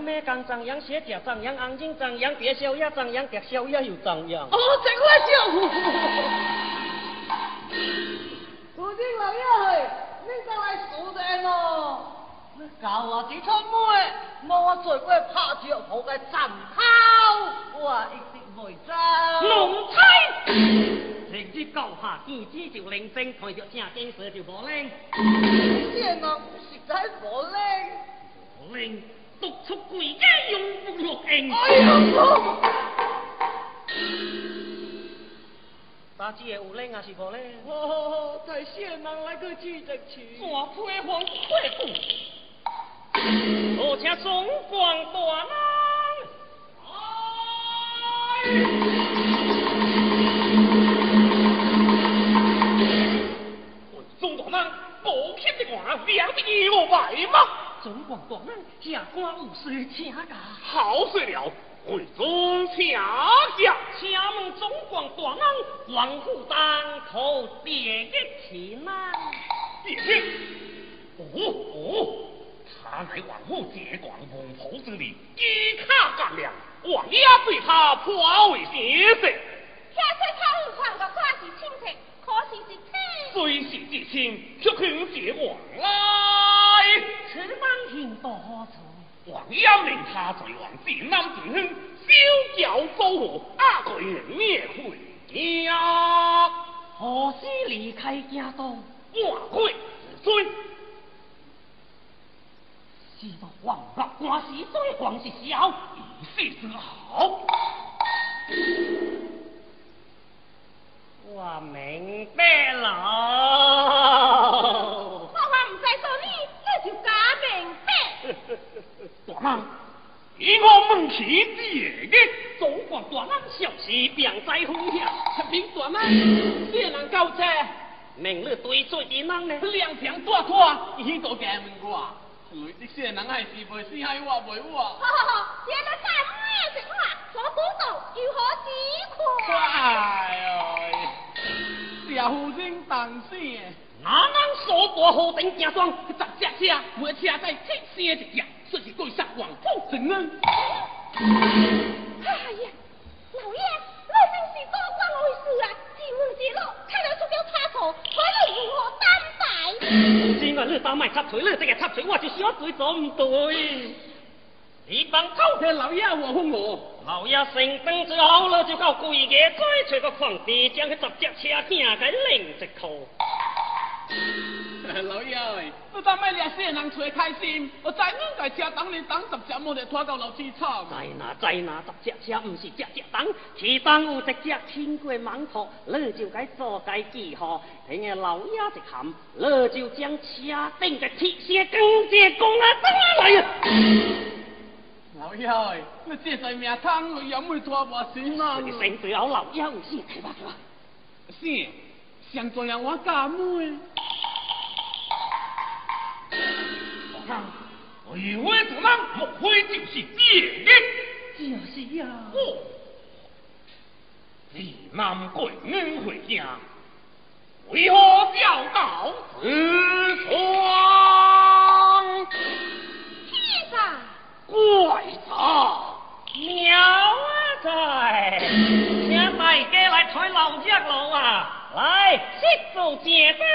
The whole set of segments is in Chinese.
咩？刚张扬写条张扬，安静张扬，别笑呀张扬，别笑呀又张扬。哦，真我笑。如今老爷，你就来数人咯。你教我几出妹，我最会拍着好嘅枕头，我一定会争。龙猜，直接教下弟子就灵性，抬着正经事就无灵。这人实在无灵。灵。独出贵家用不落应。哎呀！大姐有灵啊是无灵？哦，在县人来个记者去。山配黄配布，我请中光大人。中大人，不欠的话，两的我外吗？中广大人下官有事请假，好说了，回中请假，请问中广大人，王府当口第一请啊？第一，哦哦，他乃王府接管王府之力，一卡干粮，王爷对他颇为欣赏。听说他有传个关系亲戚，可惜是亲。虽是至亲，却肯接王来。此番行到何处？王爷令他在王殿南进亨，表教祖父，阿贵灭回家。何时离开家中？万贵尊，是到黄伯官是对黄是小，意思之好。我明白了。我话唔再说你，你就假明白。大妈，以我问起这个，总管大人小事便在分享。平大妈，这人交车，明日对罪的人呢？两平大拖，伊都加问我。你这些人还是袂死害我，袂我。好好好，原来咱们是话，我不懂如何解苦。哎呦，谢夫人当心。哪能说大好顶正装？十只车，每车在七星一只，说是贵杀王府正恩。哎呀，老爷，你真是多管闲事啊！天门之路，看来出了差错，可你如何担待？今晚你打埋插嘴，你这个插嘴，我就小嘴做唔对。你帮偷听老爷我封我，老爷成灯之后，你就靠故意嘅再找个矿地，将佢十只车听给领一口。老爷，我当卖俩些人吹开心，我再应该车等你等十只莫得拖到老市场。在哪在哪十只车，唔是只只等，其中有一只穿过猛托，你就该做该记号。听个老爷一喊，你就将车顶个铁线更接公啊，等来啊！老爷，你这在命汤，我也没拖我死啊！你先最好老爷有事，去吧去吧。是，想这样我干妹。为我做人，莫非就是别的？就是呀。哦，你南贵恩回家，为何教导此双？天上怪哉！妙啊哉！请大家来抬老只路啊！来，sit 做结单。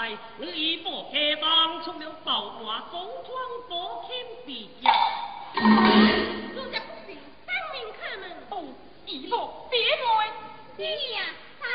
来，你已不开放，出了宝华总统府天地家。我家门，哦，别来。爹呀，他，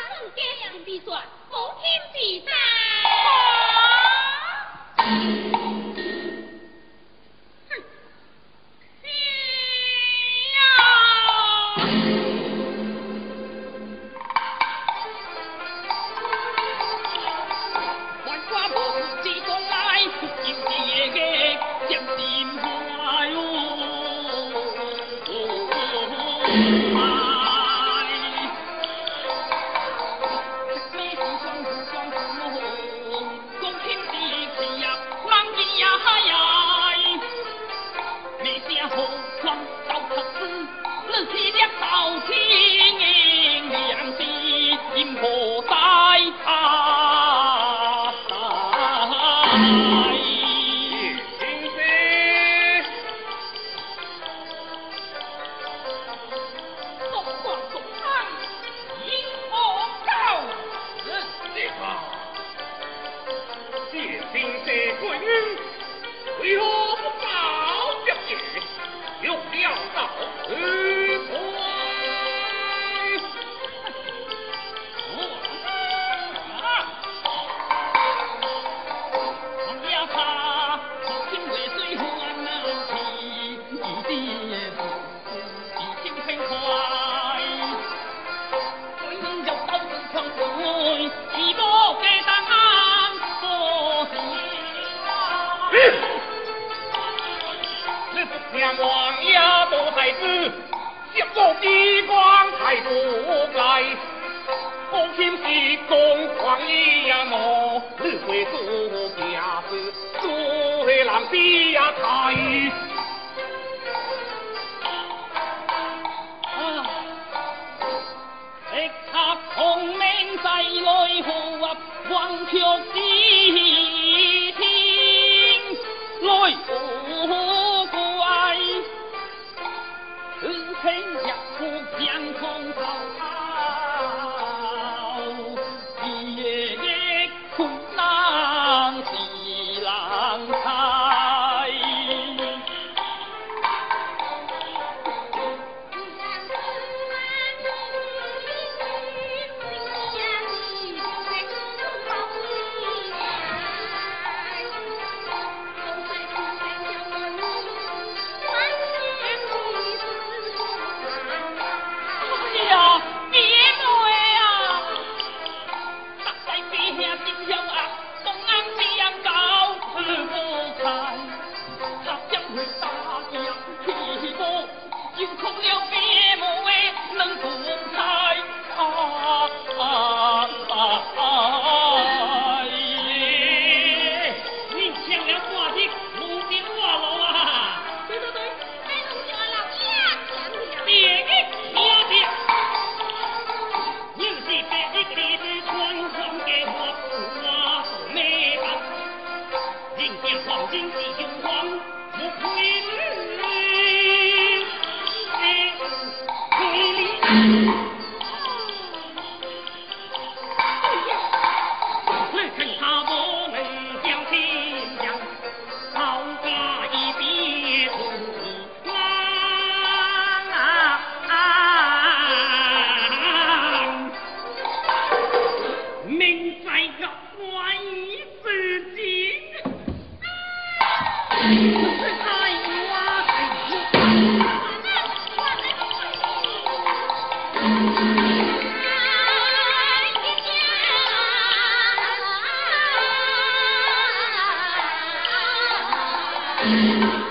王后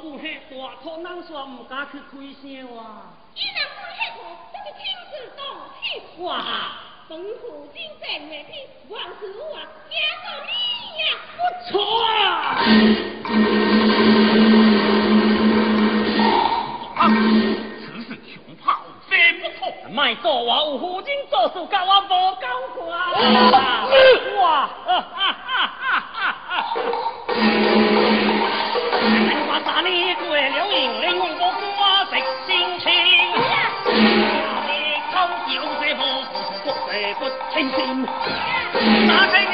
不因老姑吓大，托人说唔敢去开声哇。伊若不吓我，就是亲自动气。哇！本府金正的天，王师傅啊，加个你呀！不错啊！啊，此事恐怕有些不妥。卖做我有夫人做事，甲我无够过。哇！哈不不清心，打开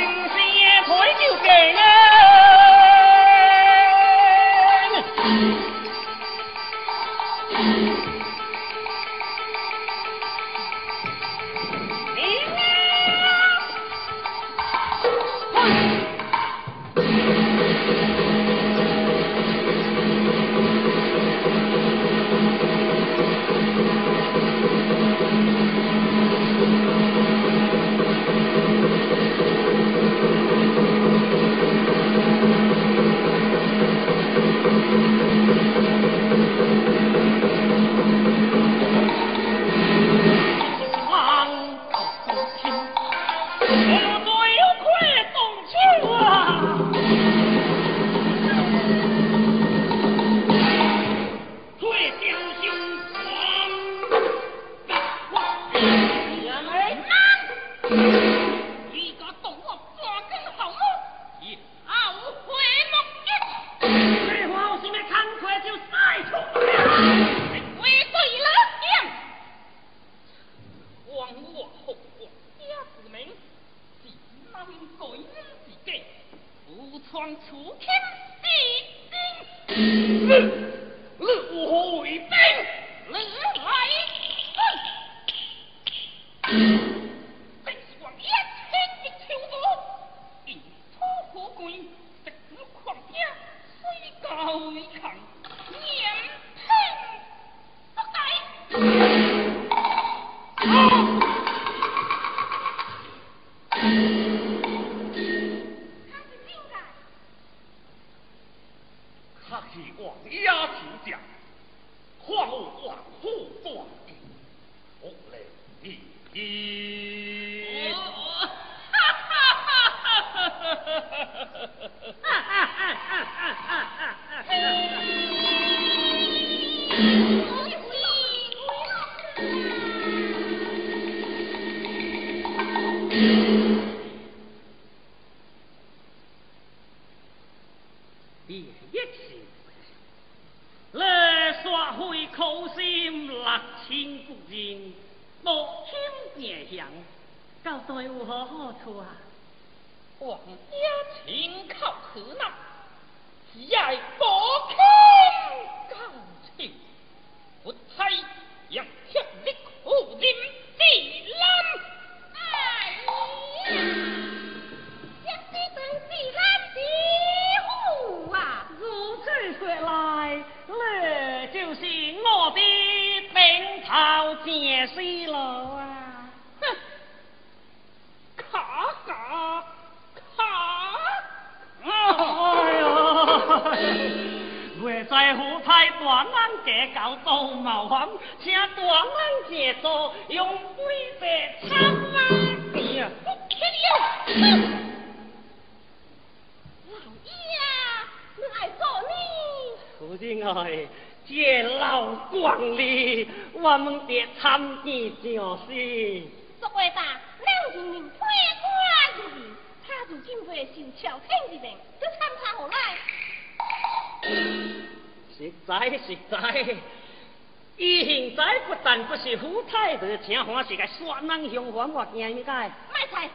是个耍人相还我惊应该。卖菜。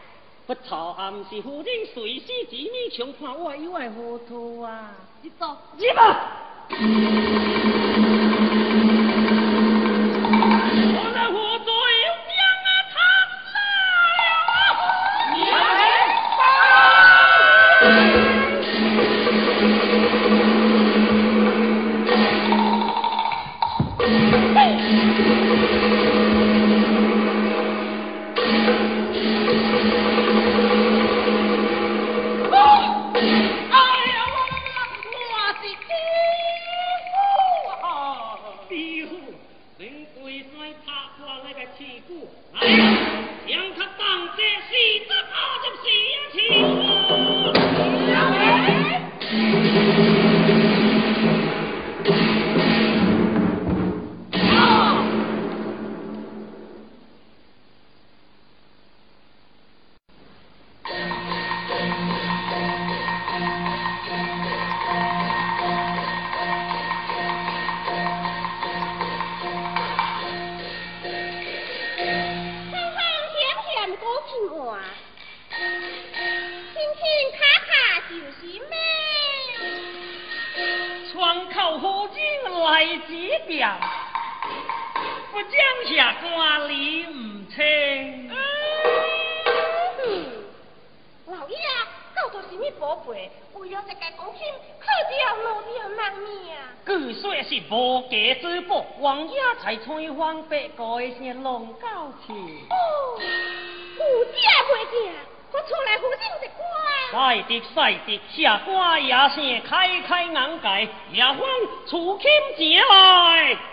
不错，啊，毋是夫人随时之女穷看我有爱糊涂啊。你走。你吧。下官也是开开眼界也欢楚卿节来。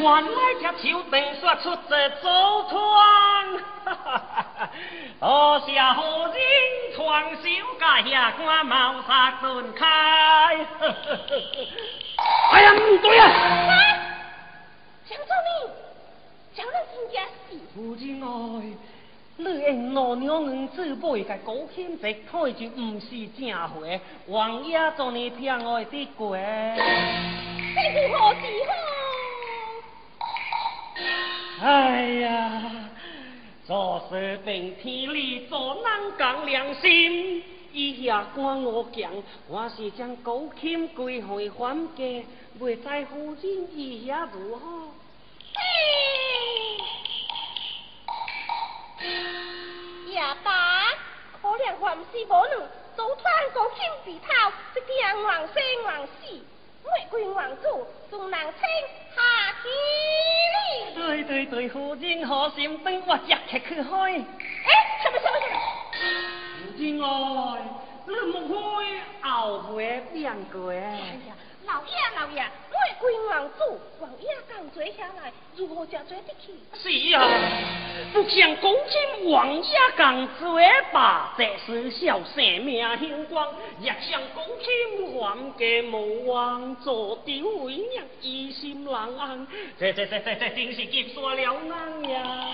原来这手灯说出这祖传，多谢何人传授家下官茅杀顿开。哎呀，唔对啊！想做你，叫人真家死。夫人爱，你用老娘儿子背个高兴值，看就唔是正话。王爷做你偏爱的鬼。这是何时好？哎呀，做事凭天理，做人讲良心。以下官我强，我是将高钦归回还家，未在夫人意下如何？爷爸，可怜还是无能，早穿高钦被偷，一天王生王死，玫瑰王主仲难称下天哩。对对对，夫人好心，等我即刻去开。哎，什么什么什么？夫人爱，你莫开，后悔变过。老爷，老爷，玫瑰王主，王爷刚坐下来，如何才坐得去？是啊，不想公卿王爷刚坐罢，这是小生命兴光；也想公卿还家无王做丢为娘，一心难安。这这这这这真是急煞了难呀！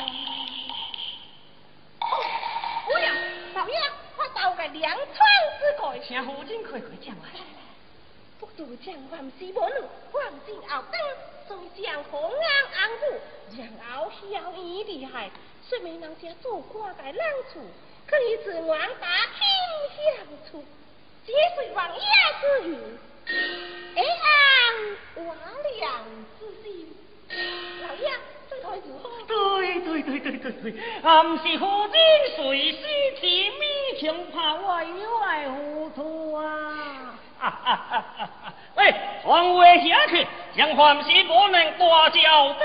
不了，老爷，我到个粮仓之过，请夫人快快讲来。不渡将万事无能，黄金后灯，再将红安安抚，然后小姨厉害，虽没能家做官在难处，可以自王打听相处，皆随王爷之意，哎安瓦良之心。老爷，这台如何？对对对对对对，俺是夫人随时甜蜜，恐怕我有爱糊涂啊！哈哈哈！哈喂，传位下去，将环子不能大叫的。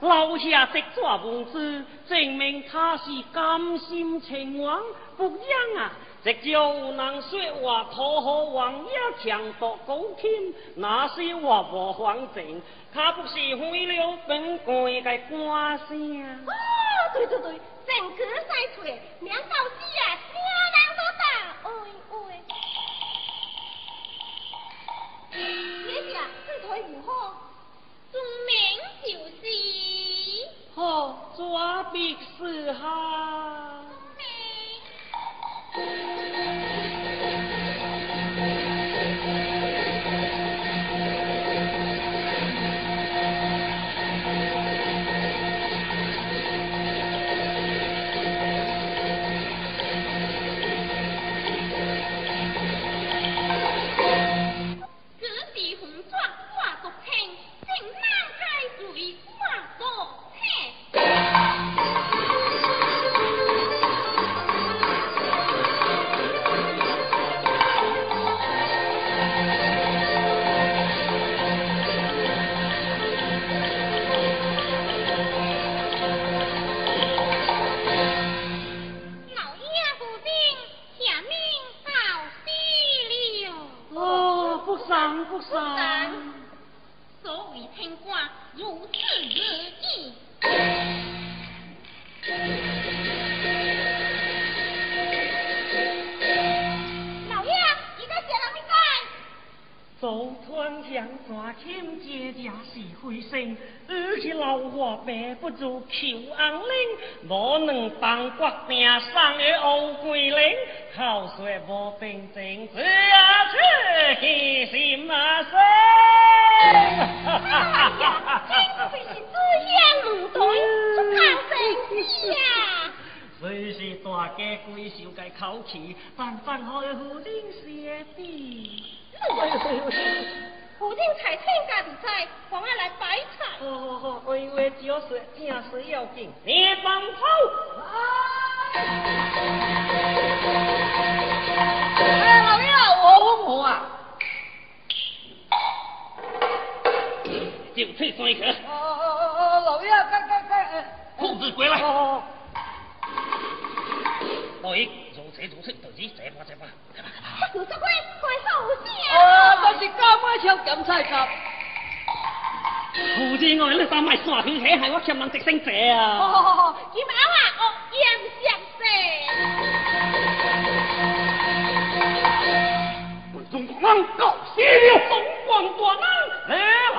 留下直抓文字，证明他是甘心情愿。不然啊，直就能说话讨好王爷强夺高亲，那是话无反正，他不是毁了本官的官声。哦，对对对，正歌赛吹，两道子啊，两人都打，哎哎。姐姐，这台如何？宗名就是好，抓笔试哈。川向抓亲姐家是灰心，而且老话白不住求安宁，无能帮国命上的欧桂林，口说无平静，只啊出气心啊生。哎呀，是知乡无对，出靠生死呀！虽是大家归受该口气，但饭后的夫人写的。夫人才天家不在，王安来摆菜。好好好，我以为就是正事要紧，你放炮！哎，老爷，我问我啊，就退三个，哦哦哦哦，老爷，该该该，呃父子归来。哦。老爷，如此如此，到此这吧这吧，来吧来吧。不是亏，怪好笑。哦，但是干嘛抢检菜 cap？夫人，我你三卖山去起，害我欠人直升者好啊！哦哦哦，今晚啊，哦，严相生。本中广安告谢了。东光大人，来来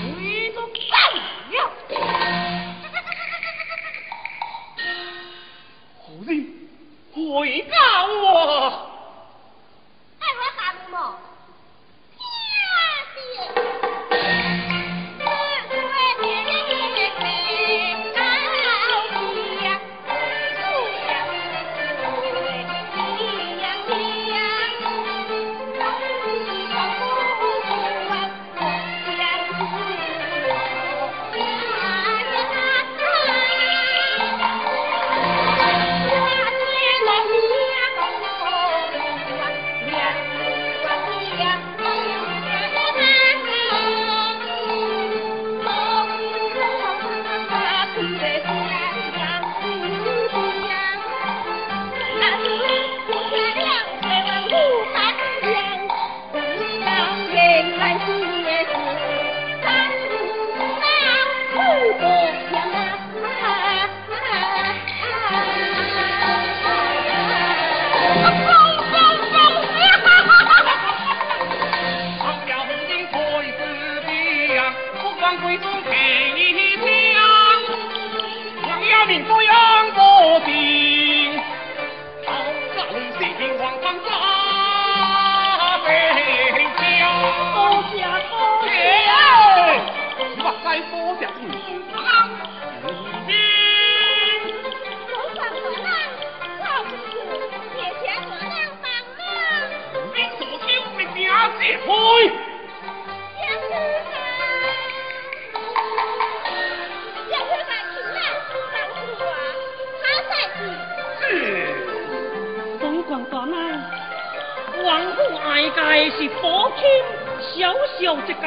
回答我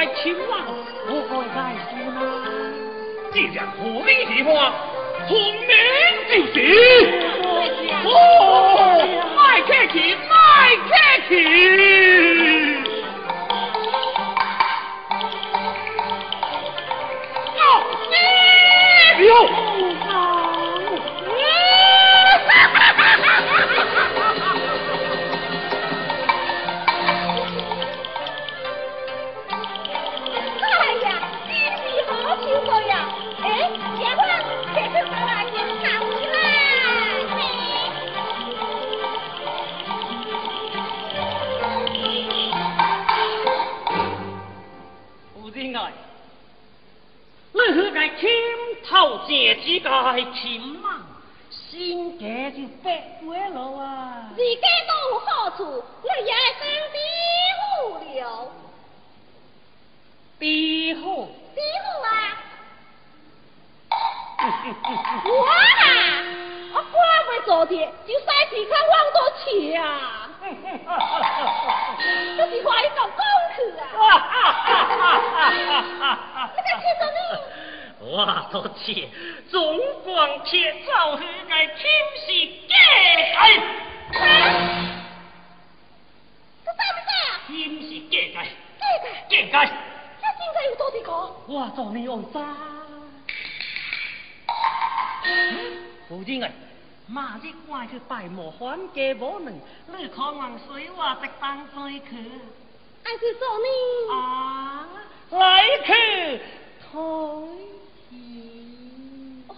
来亲王不会再乎？既然不理喜欢，从明就是。哦，卖客气，卖客气。客，俺是找你啊，来客，退席，我。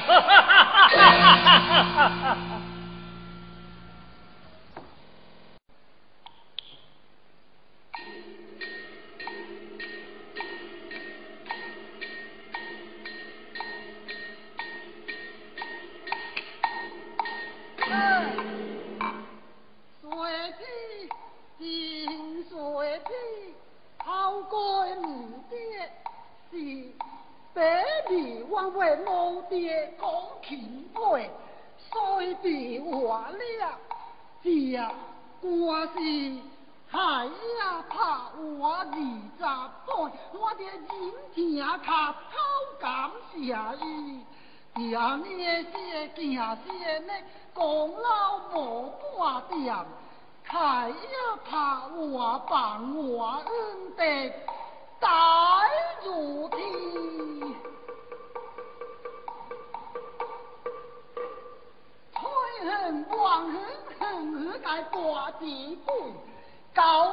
哈哈哈哈哈哈！我的天，好乖母爹，是百里万外母爹讲勤快，虽被话了，只我是海呀怕我二十岁，我的人情卡偷感谢伊。今日个件事呢，功劳无半点。还要怕我把我恩德大如天。吹恨望恨恨恨该挂地鬼，高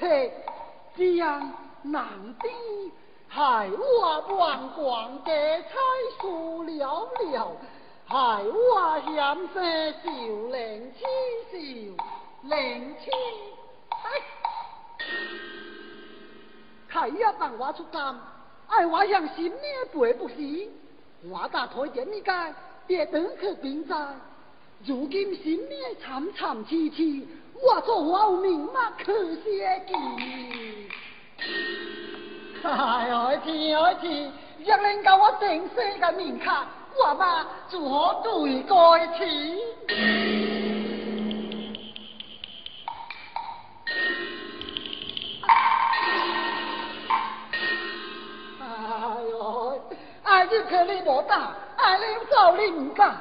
烈皮将难敌。害我王光家彩输了了，害我险些受灵气受灵气，害呀帮我出监，爱我向心里背不是，我打台点你该别等去兵在，如今心里惨惨戚戚，我做好命嘛可惜记。哎呦天哎天，若能教我正式个面卡，我嘛就可对该起。爱你可你莫打，爱你走你唔干。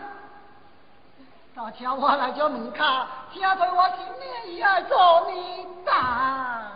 到请我来做面卡，请对我今年也爱做你打。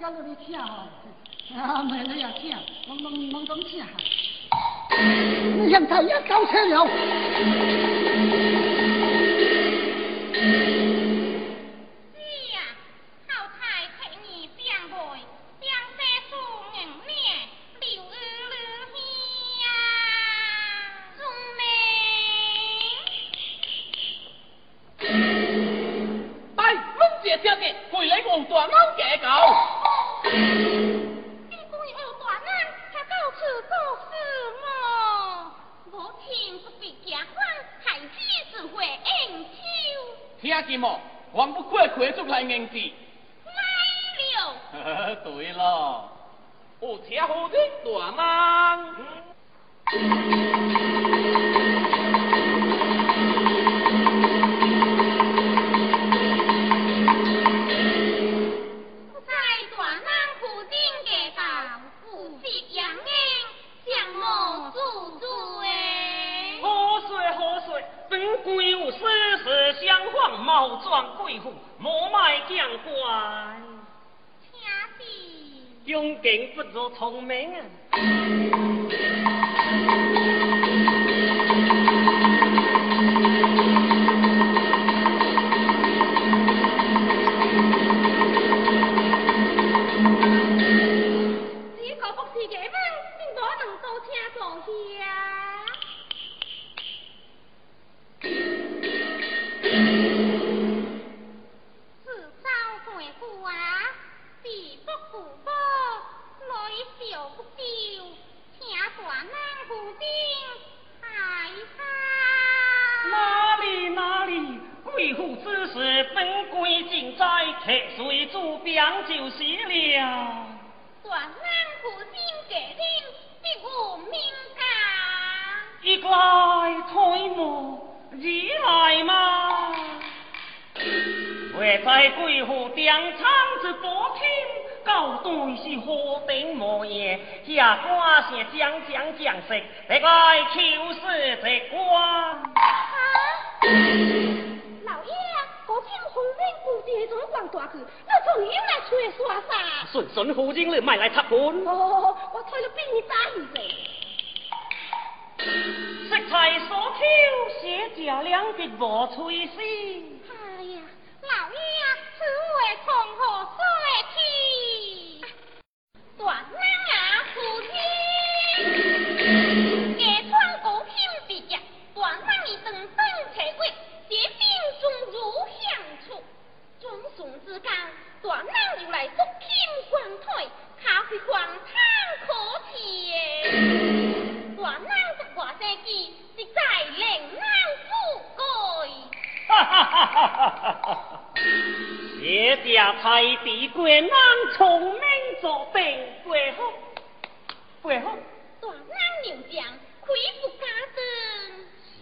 要，假你听吼，啊，妹妹也听，拢拢拢拢听。让他也交车了。乌大猫家狗，这番乌大猫，他到处都是毛。我偏不被家欢，孩子只会应酬。听什么？王不贵，开出来应酬。来了。对了，我恰好的大嗯。将官，请比，不如聪明啊。哈哈哈！谢家才敌国，男聪明作兵，国好，国好，大将开。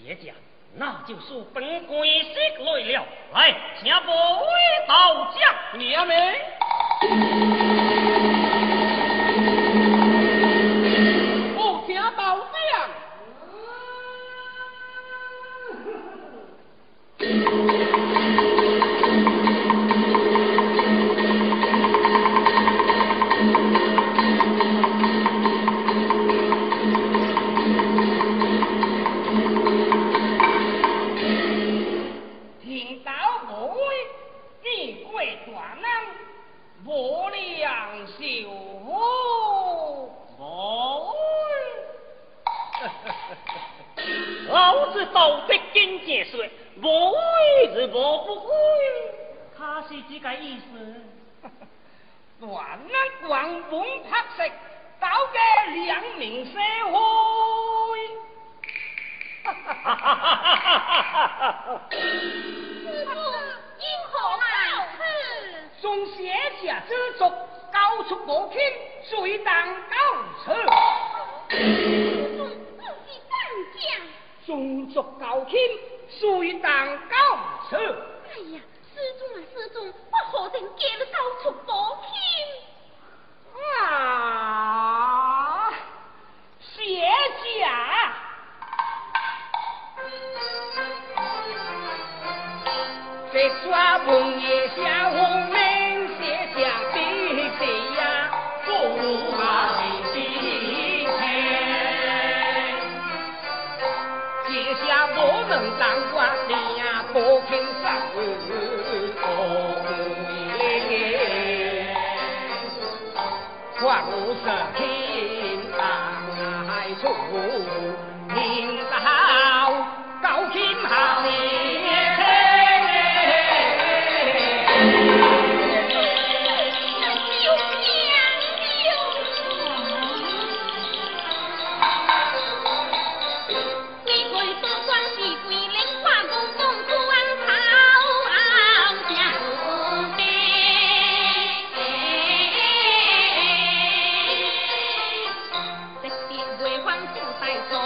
谢家，那就是本官失礼了。来，请各位道将，你们。皇父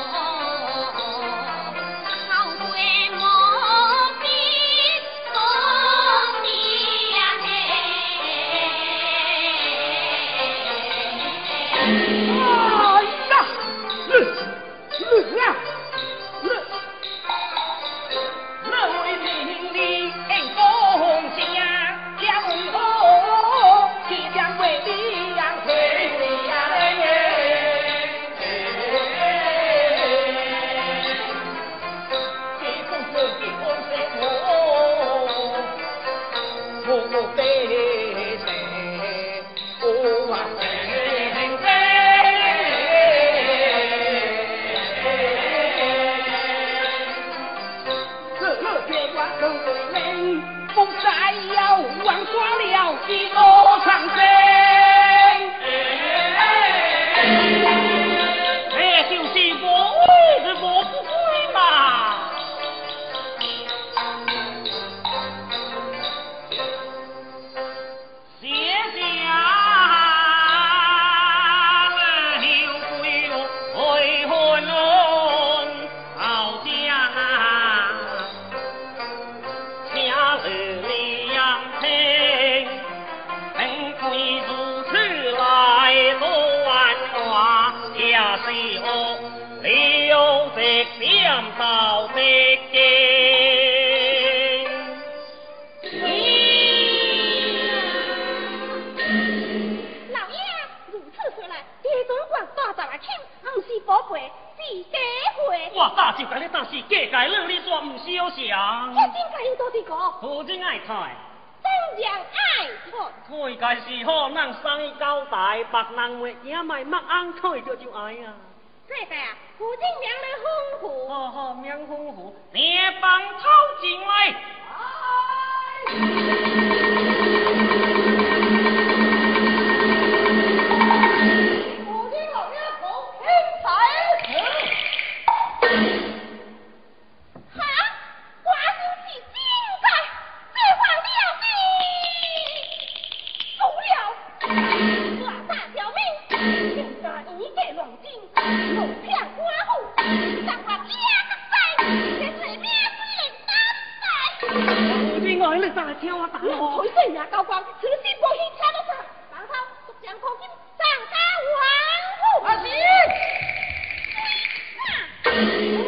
Thank you.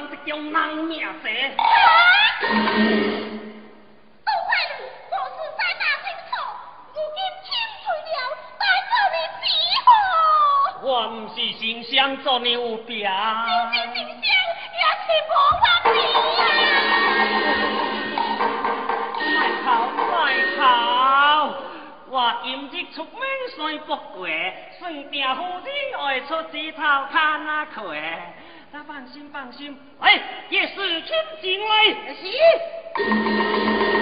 人的叫难命死。我是在打清楚，如今清除了，待做你我不是心想做牛兵。就是也是无法比呀。好，我今日出门算不过，算定夫人爱出指头看啊看。那放心放心，哎，也是请进来。是。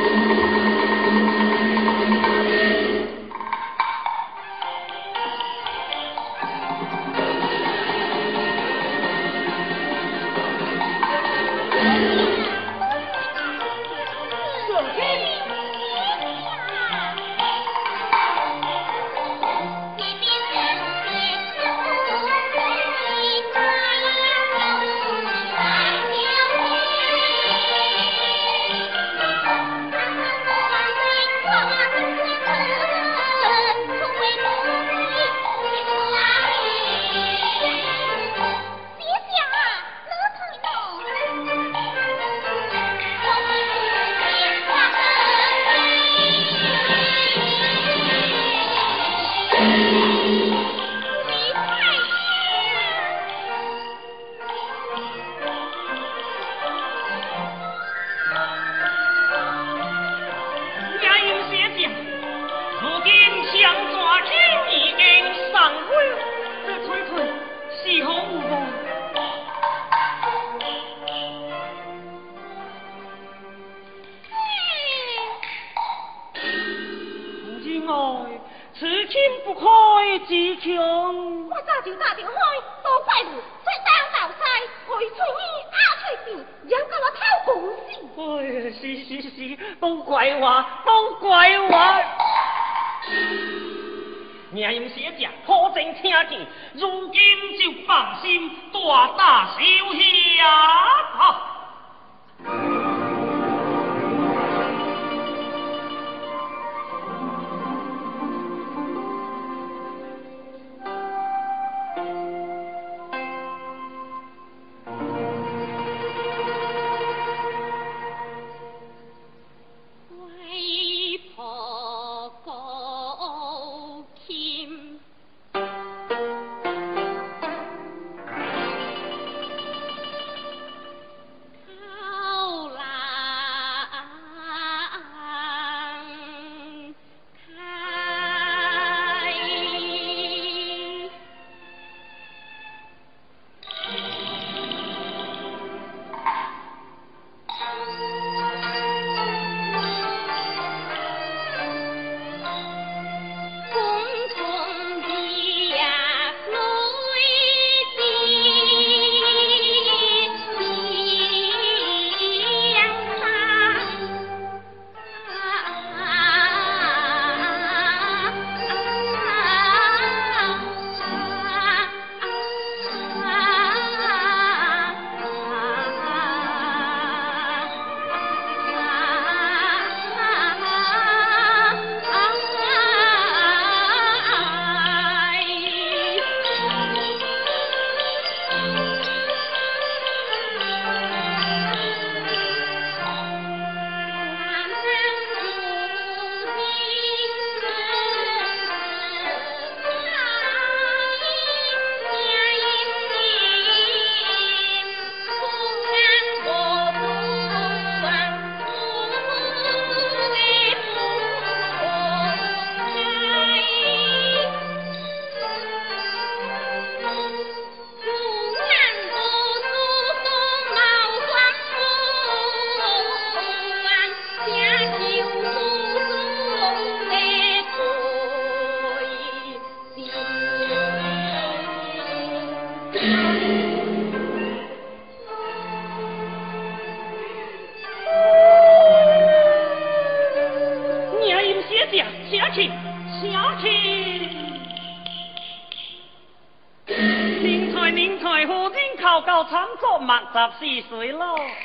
墨十四岁喽。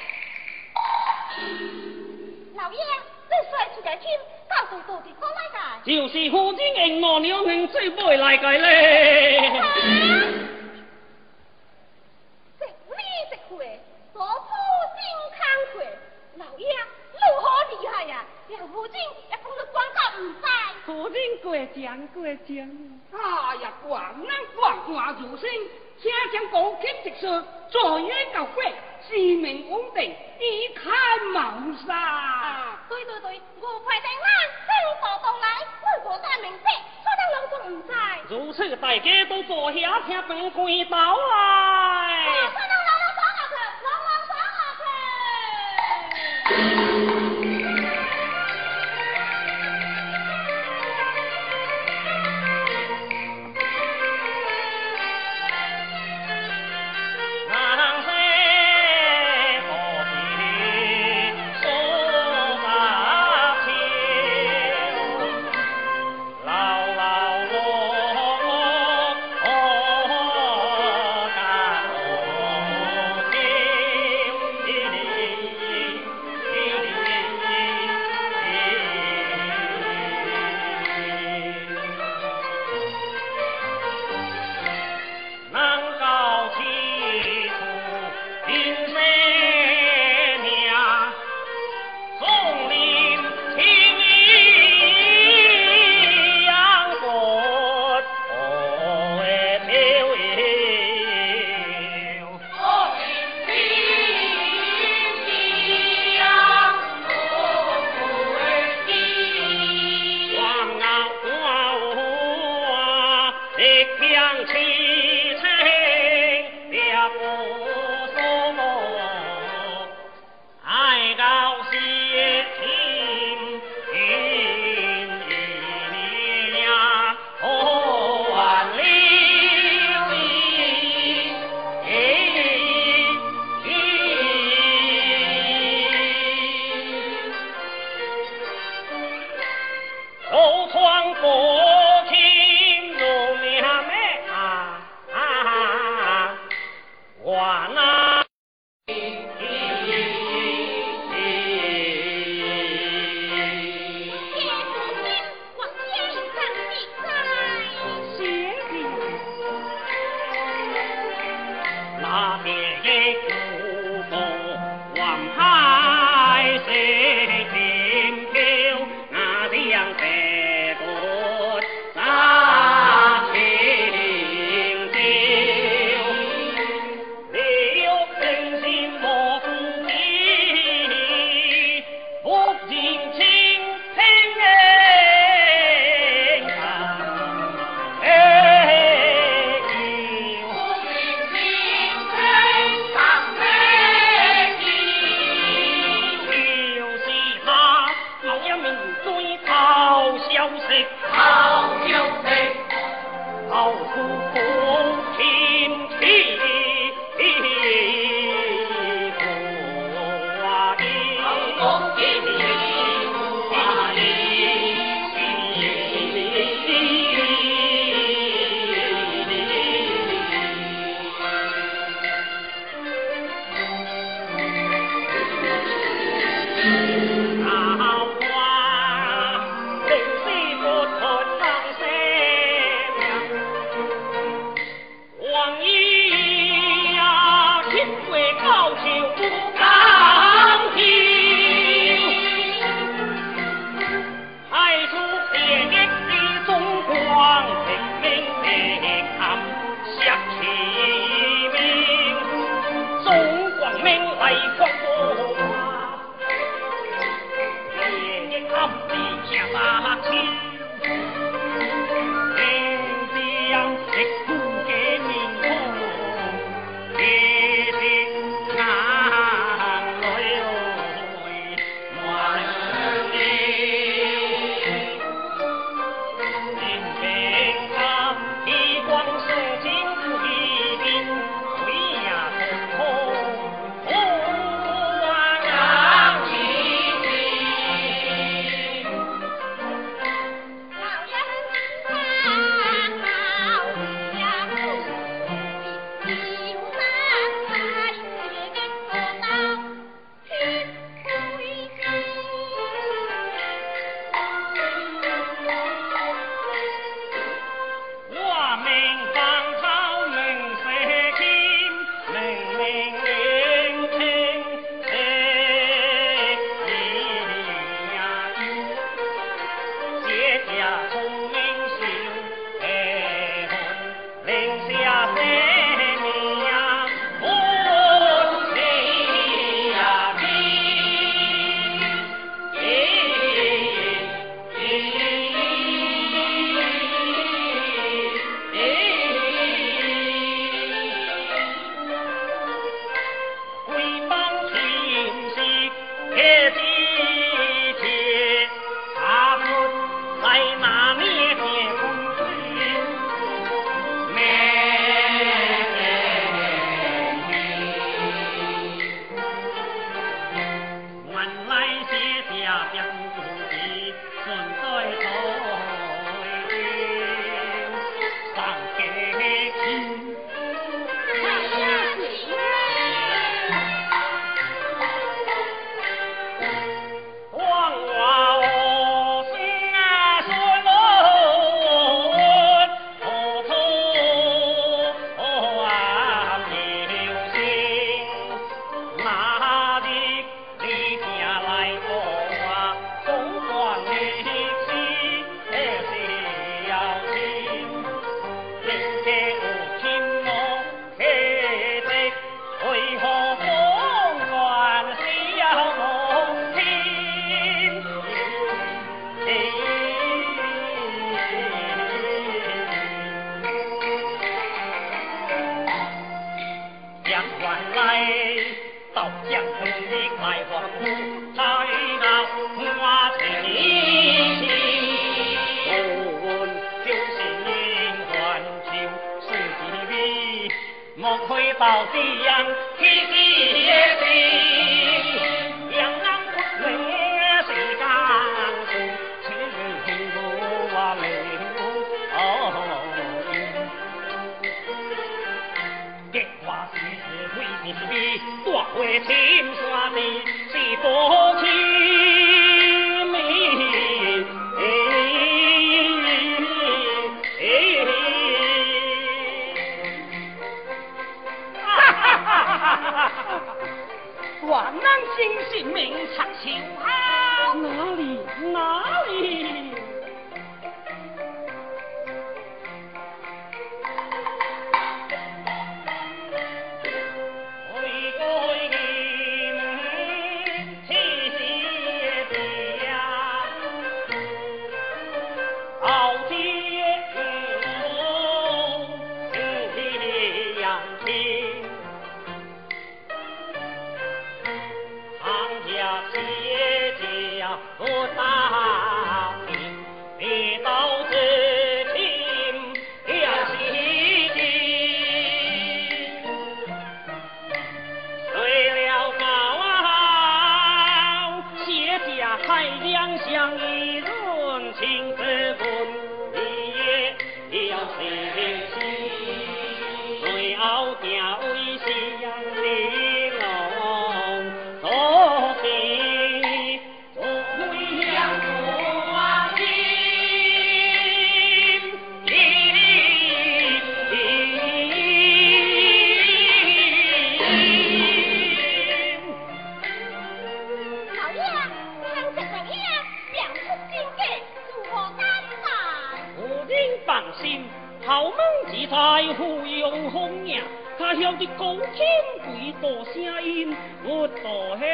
在胡用红娘，他晓得高天贵多声音，我多兴。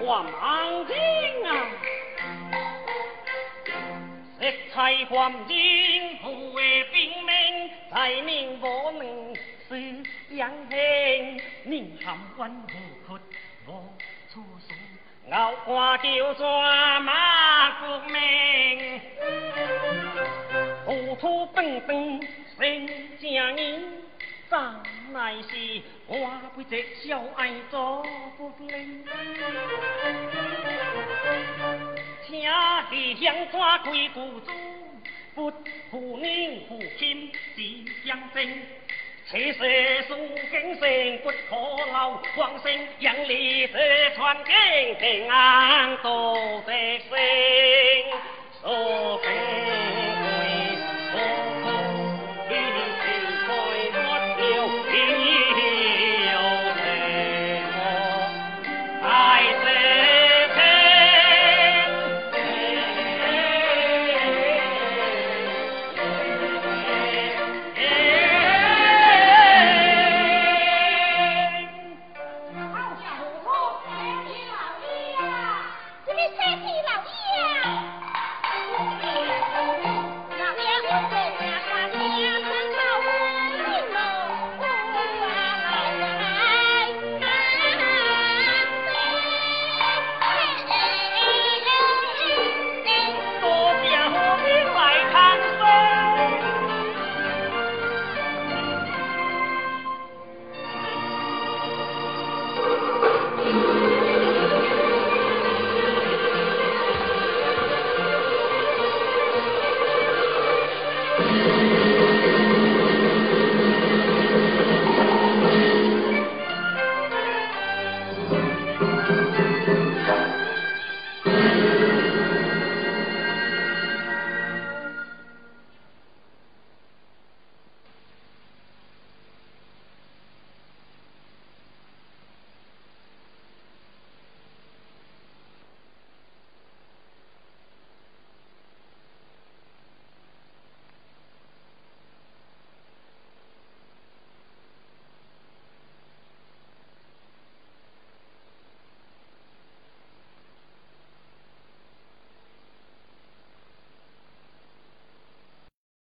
黄昂景啊，色彩环境富为兵名，才名无能是杨兴，宁含冤无屈无出手。咬花就抓马国命，糊涂笨笨成家人，怎奈是我背这小爱做不灵。请地乡抓归故主，不负宁负亲是相争。其实苏景胜不可留，皇城杨丽是传经平安多德星，所非。